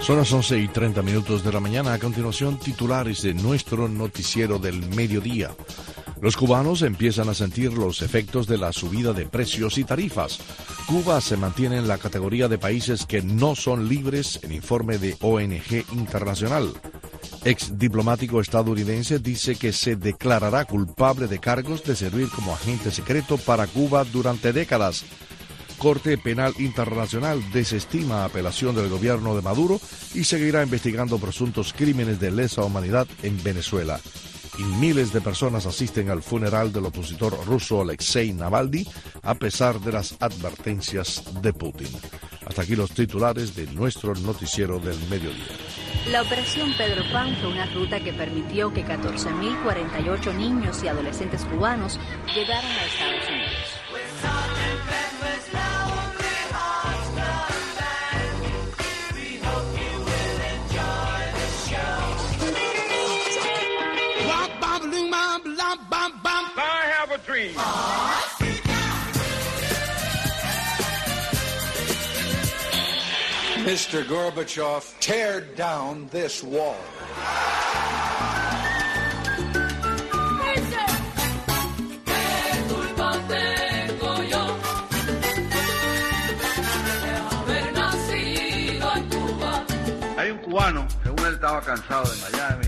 Son las 11 y 30 minutos de la mañana. A continuación, titulares de nuestro noticiero del mediodía. Los cubanos empiezan a sentir los efectos de la subida de precios y tarifas. Cuba se mantiene en la categoría de países que no son libres en informe de ONG Internacional. Ex diplomático estadounidense dice que se declarará culpable de cargos de servir como agente secreto para Cuba durante décadas. Corte Penal Internacional desestima apelación del gobierno de Maduro y seguirá investigando presuntos crímenes de lesa humanidad en Venezuela. Y miles de personas asisten al funeral del opositor ruso Alexei Navalny a pesar de las advertencias de Putin. Hasta aquí los titulares de nuestro noticiero del mediodía. La operación Pedro Pan fue una ruta que permitió que 14.048 niños y adolescentes cubanos llegaran a Estados Unidos. Mr. Gorbachev, tear down this wall. Hay un cubano, según él estaba cansado de Miami,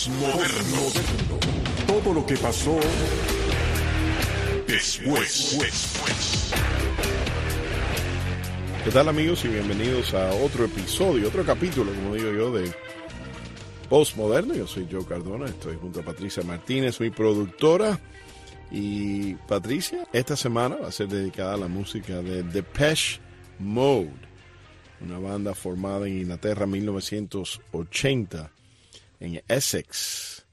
Postmoderno. Todo lo que pasó después. ¿Qué tal amigos y bienvenidos a otro episodio, otro capítulo, como digo yo, de Postmoderno? Yo soy Joe Cardona, estoy junto a Patricia Martínez, mi productora. Y Patricia, esta semana va a ser dedicada a la música de Depeche Mode, una banda formada en Inglaterra en 1980 en Essex.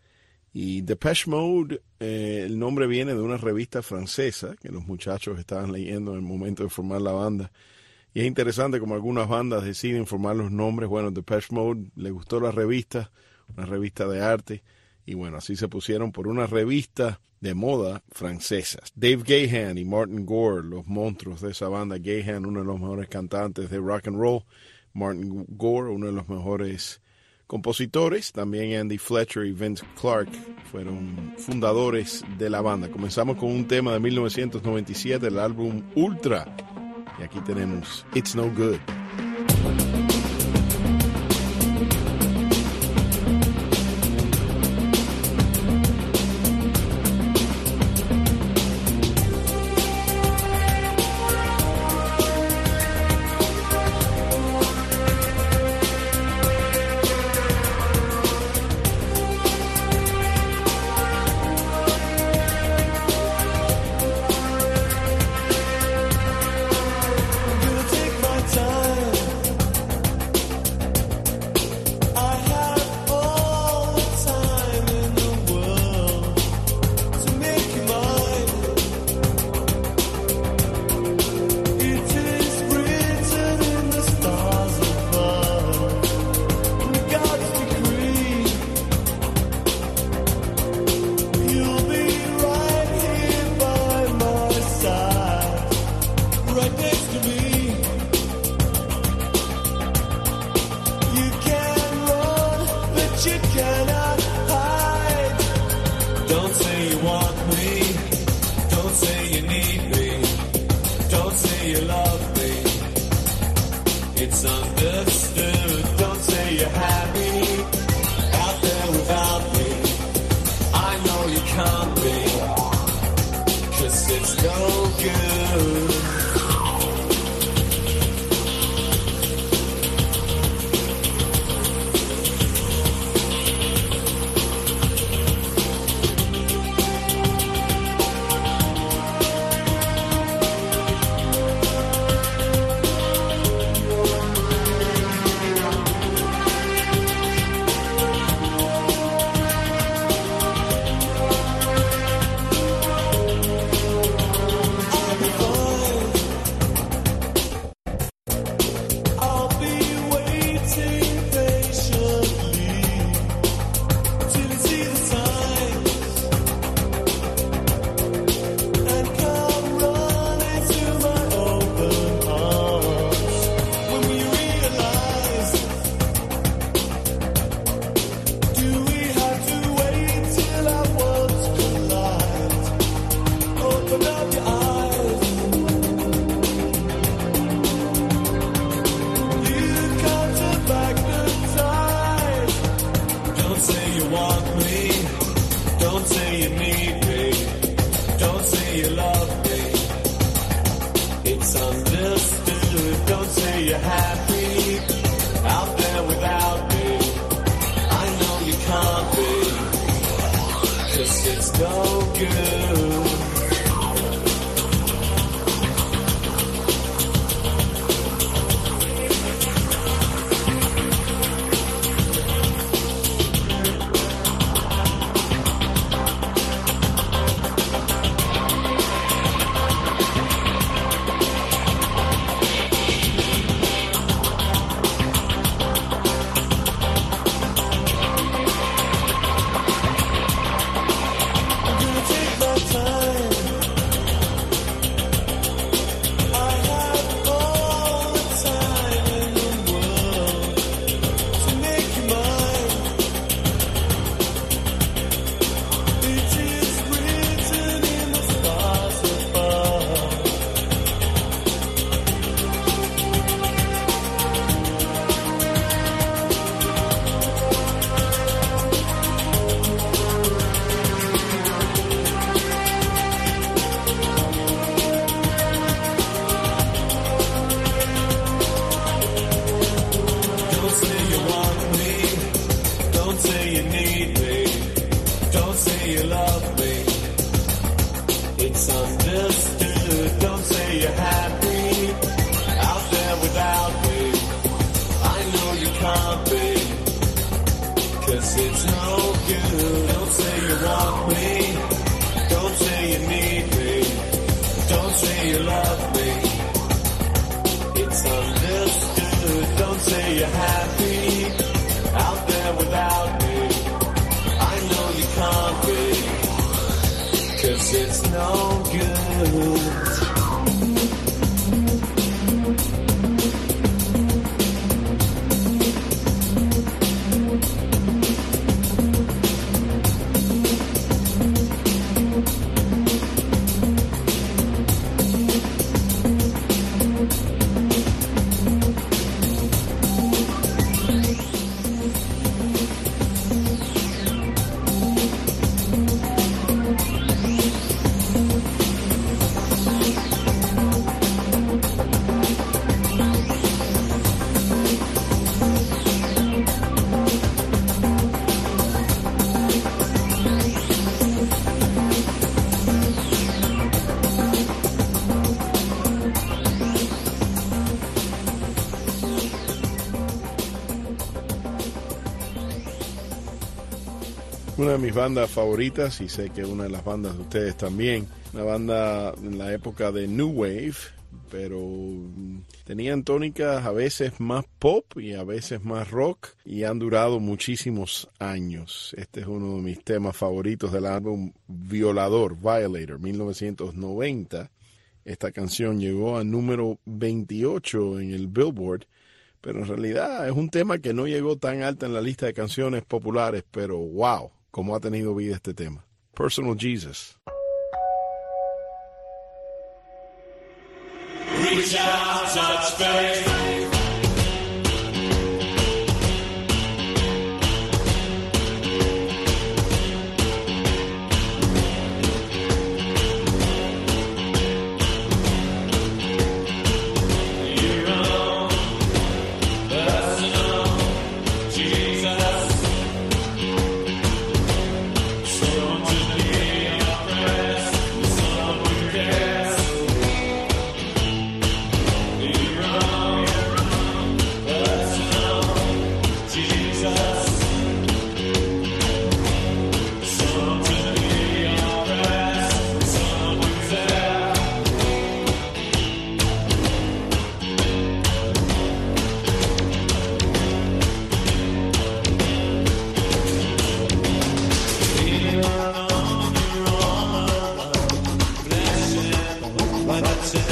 Y Depeche Mode, eh, el nombre viene de una revista francesa que los muchachos estaban leyendo en el momento de formar la banda. Y es interesante como algunas bandas deciden formar los nombres. Bueno, Depeche Mode le gustó la revista, una revista de arte. Y bueno, así se pusieron por una revista de moda francesa. Dave Gahan y Martin Gore, los monstruos de esa banda. Gahan, uno de los mejores cantantes de rock and roll. Martin Gore, uno de los mejores compositores. También Andy Fletcher y Vince Clark fueron fundadores de la banda. Comenzamos con un tema de 1997, el álbum Ultra. Y aquí tenemos It's No Good. Good. You need me. Don't say you love me. It's understood. Don't say you're happy de mis bandas favoritas, y sé que una de las bandas de ustedes también, una banda en la época de New Wave, pero mm, tenían tónicas a veces más pop y a veces más rock y han durado muchísimos años. Este es uno de mis temas favoritos del álbum Violador, Violator, 1990. Esta canción llegó a número 28 en el Billboard, pero en realidad es un tema que no llegó tan alta en la lista de canciones populares, pero wow, cómo ha tenido vida este tema. Personal Jesus. Reach out, touch But it.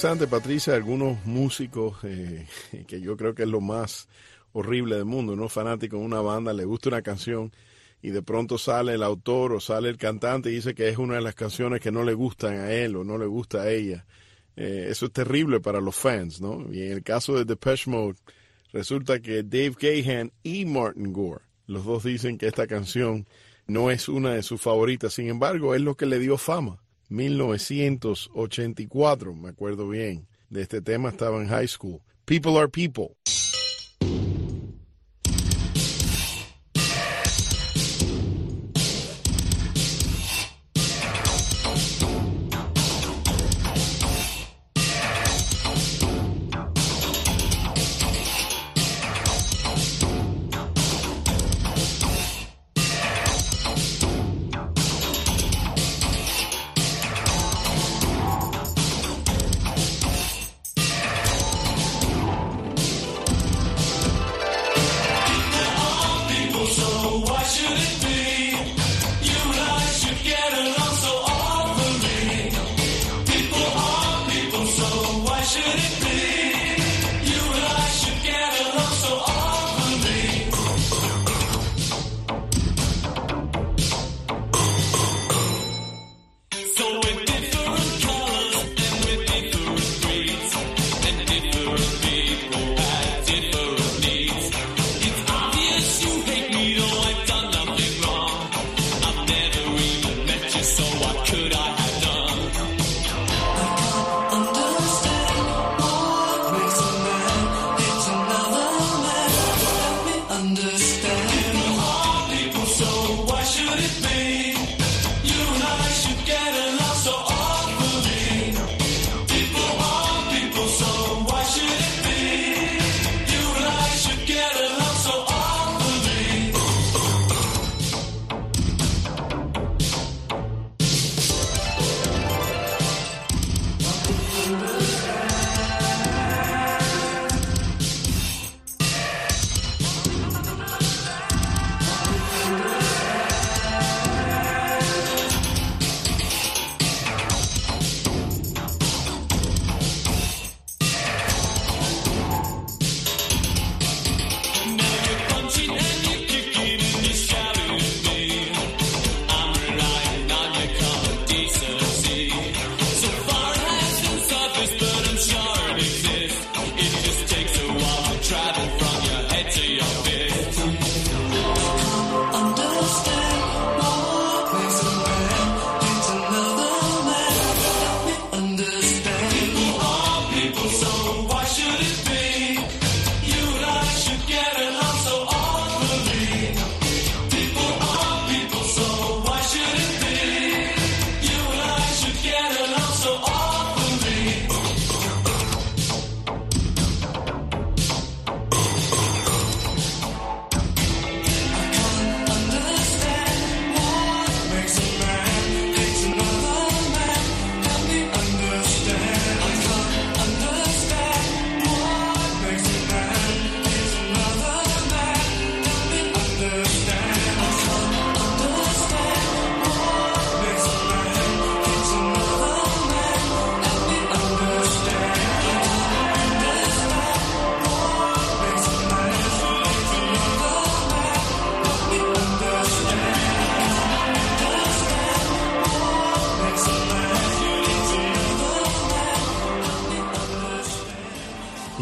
Interesante, Patricia, algunos músicos eh, que yo creo que es lo más horrible del mundo, ¿no? Fanático de una banda, le gusta una canción y de pronto sale el autor o sale el cantante y dice que es una de las canciones que no le gustan a él o no le gusta a ella. Eh, eso es terrible para los fans, ¿no? Y en el caso de Depeche Mode, resulta que Dave Gahan y Martin Gore, los dos dicen que esta canción no es una de sus favoritas, sin embargo, es lo que le dio fama. 1984, me acuerdo bien, de este tema estaba en high school. People are people.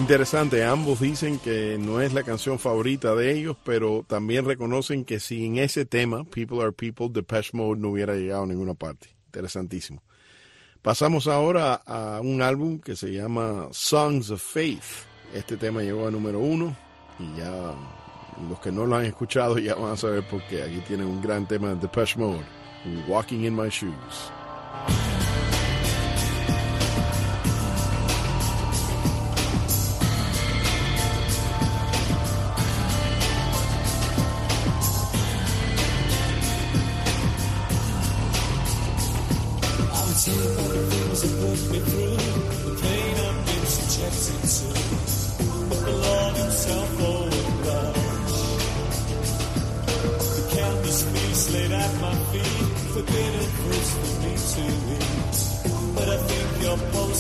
Interesante, ambos dicen que no es la canción favorita de ellos, pero también reconocen que sin ese tema, People Are People, Depeche Mode no hubiera llegado a ninguna parte. Interesantísimo. Pasamos ahora a un álbum que se llama Songs of Faith. Este tema llegó a número uno y ya los que no lo han escuchado ya van a saber por qué. Aquí tienen un gran tema de Depeche Mode, Walking in My Shoes.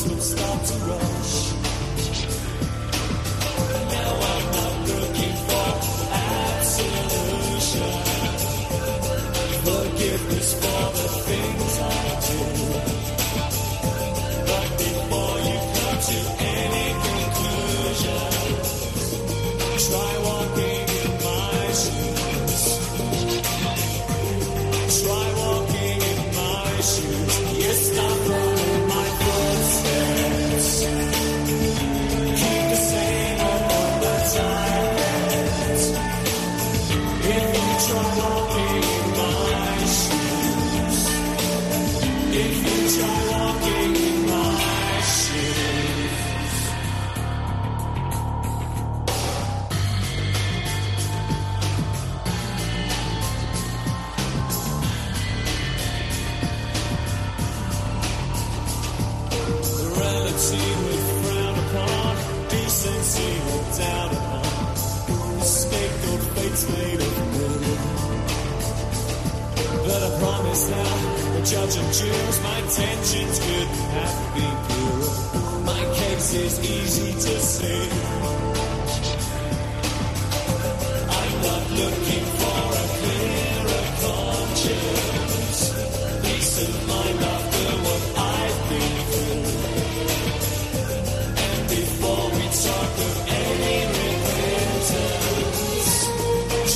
will start to rush. don't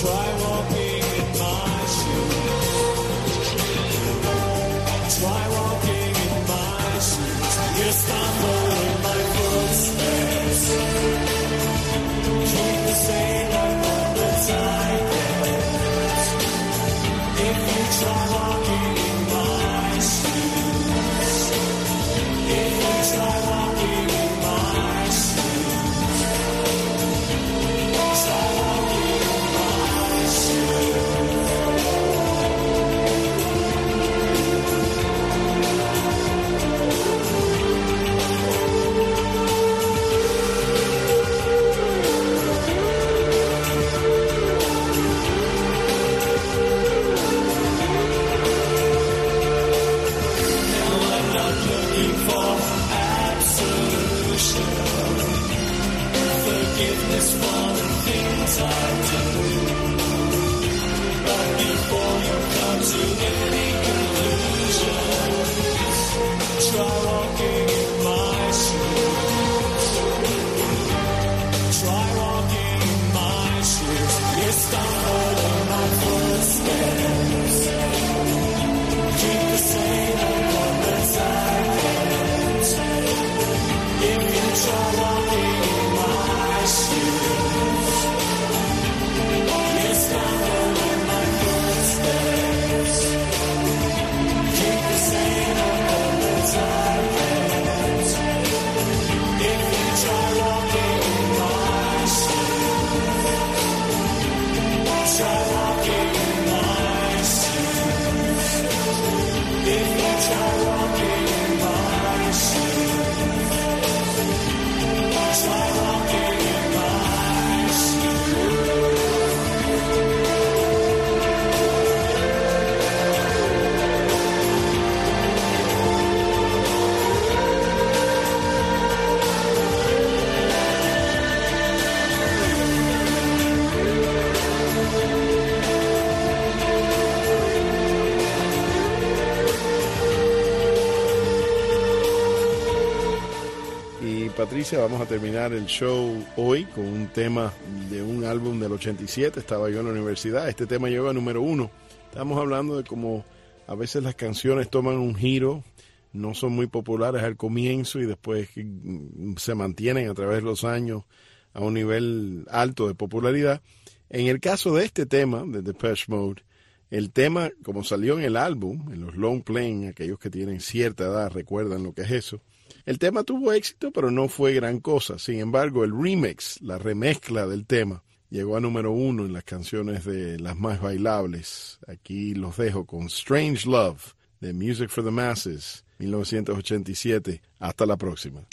try walking Forgiveness for the things I do. But before you come to any Oh, Vamos a terminar el show hoy con un tema de un álbum del 87. Estaba yo en la universidad. Este tema llegó a número uno. Estamos hablando de cómo a veces las canciones toman un giro, no son muy populares al comienzo y después mm, se mantienen a través de los años a un nivel alto de popularidad. En el caso de este tema, de Depeche Mode, el tema, como salió en el álbum, en los long playing, aquellos que tienen cierta edad recuerdan lo que es eso, el tema tuvo éxito, pero no fue gran cosa. Sin embargo, el remix, la remezcla del tema, llegó a número uno en las canciones de las más bailables. Aquí los dejo con Strange Love de Music for the Masses, 1987. Hasta la próxima.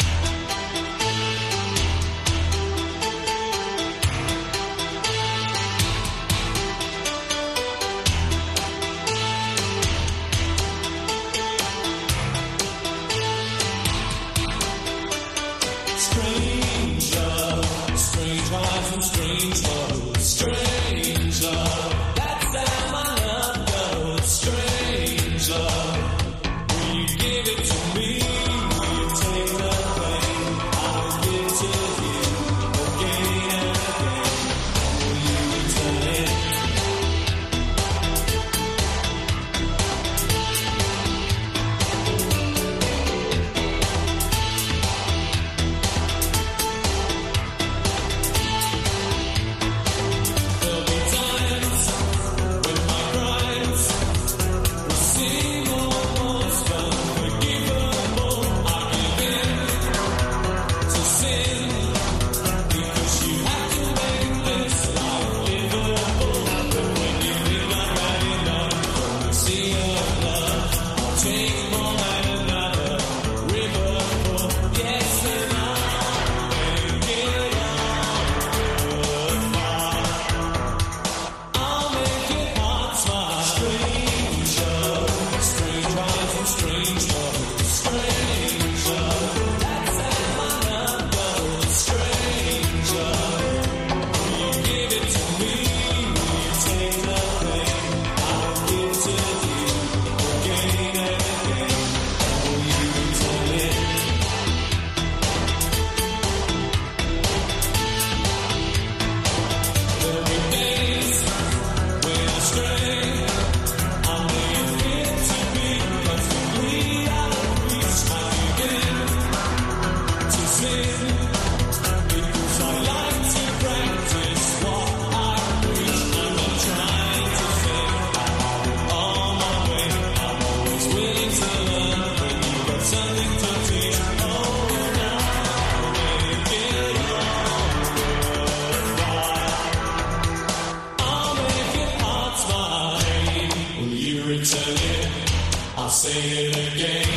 say it again.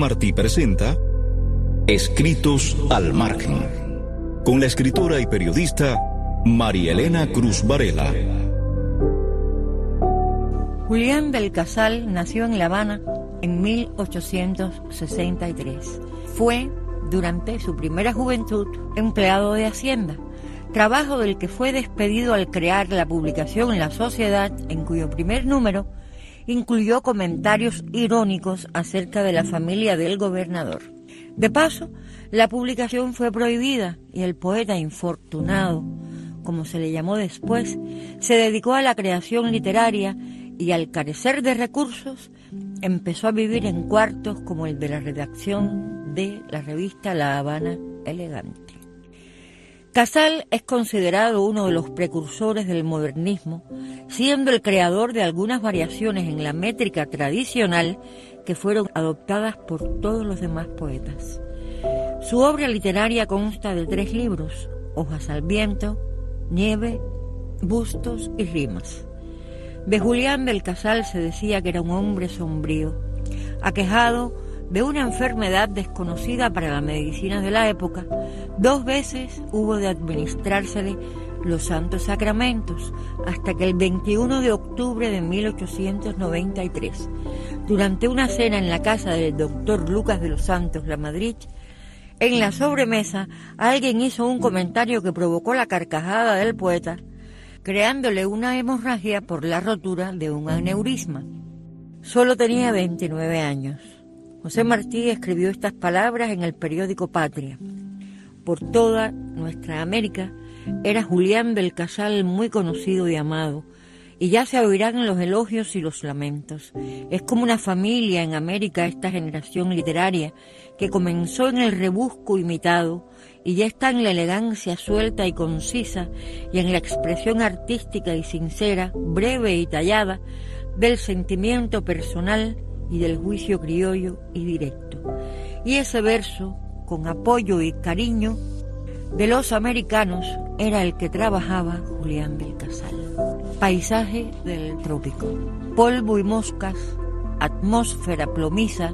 Martí presenta Escritos al margen, con la escritora y periodista María Elena Cruz Varela. Julián del Casal nació en La Habana en 1863. Fue, durante su primera juventud, empleado de Hacienda, trabajo del que fue despedido al crear la publicación La Sociedad, en cuyo primer número incluyó comentarios irónicos acerca de la familia del gobernador. De paso, la publicación fue prohibida y el poeta infortunado, como se le llamó después, se dedicó a la creación literaria y al carecer de recursos, empezó a vivir en cuartos como el de la redacción de la revista La Habana Elegante. Casal es considerado uno de los precursores del modernismo, siendo el creador de algunas variaciones en la métrica tradicional que fueron adoptadas por todos los demás poetas. Su obra literaria consta de tres libros, Hojas al viento, Nieve, Bustos y Rimas. De Julián del Casal se decía que era un hombre sombrío, aquejado de una enfermedad desconocida para la medicina de la época, dos veces hubo de administrársele los santos sacramentos, hasta que el 21 de octubre de 1893, durante una cena en la casa del doctor Lucas de los Santos, La Madrid, en la sobremesa alguien hizo un comentario que provocó la carcajada del poeta, creándole una hemorragia por la rotura de un aneurisma. Solo tenía 29 años. José Martí escribió estas palabras en el periódico Patria. Por toda nuestra América era Julián del Casal muy conocido y amado, y ya se oirán los elogios y los lamentos. Es como una familia en América esta generación literaria que comenzó en el rebusco imitado y ya está en la elegancia suelta y concisa y en la expresión artística y sincera, breve y tallada del sentimiento personal y del juicio criollo y directo. Y ese verso, con apoyo y cariño de los americanos, era el que trabajaba Julián del Casal. Paisaje del trópico, polvo y moscas, atmósfera plomiza,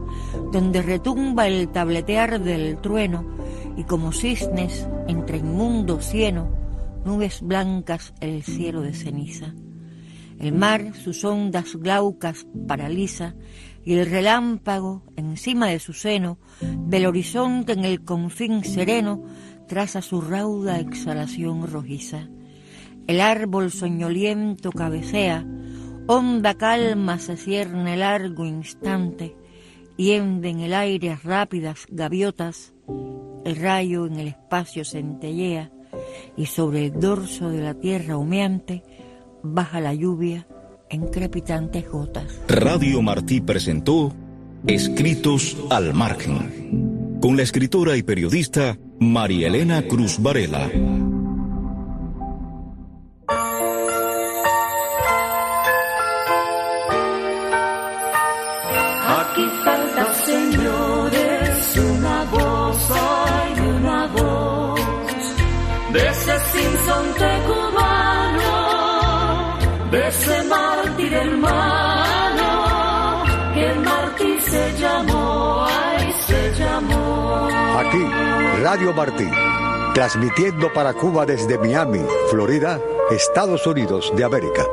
donde retumba el tabletear del trueno y como cisnes entre inmundo cieno, nubes blancas el cielo de ceniza. El mar sus ondas glaucas paraliza y el relámpago encima de su seno, del horizonte en el confín sereno, traza su rauda exhalación rojiza. El árbol soñoliento cabecea, honda calma se cierne largo instante, y en el aire rápidas gaviotas, el rayo en el espacio centellea, y sobre el dorso de la tierra humeante baja la lluvia en crepitantes gotas. Radio Martí presentó Escritos al margen, con la escritora y periodista María Elena Cruz Varela. Radio Martí, transmitiendo para Cuba desde Miami, Florida, Estados Unidos de América.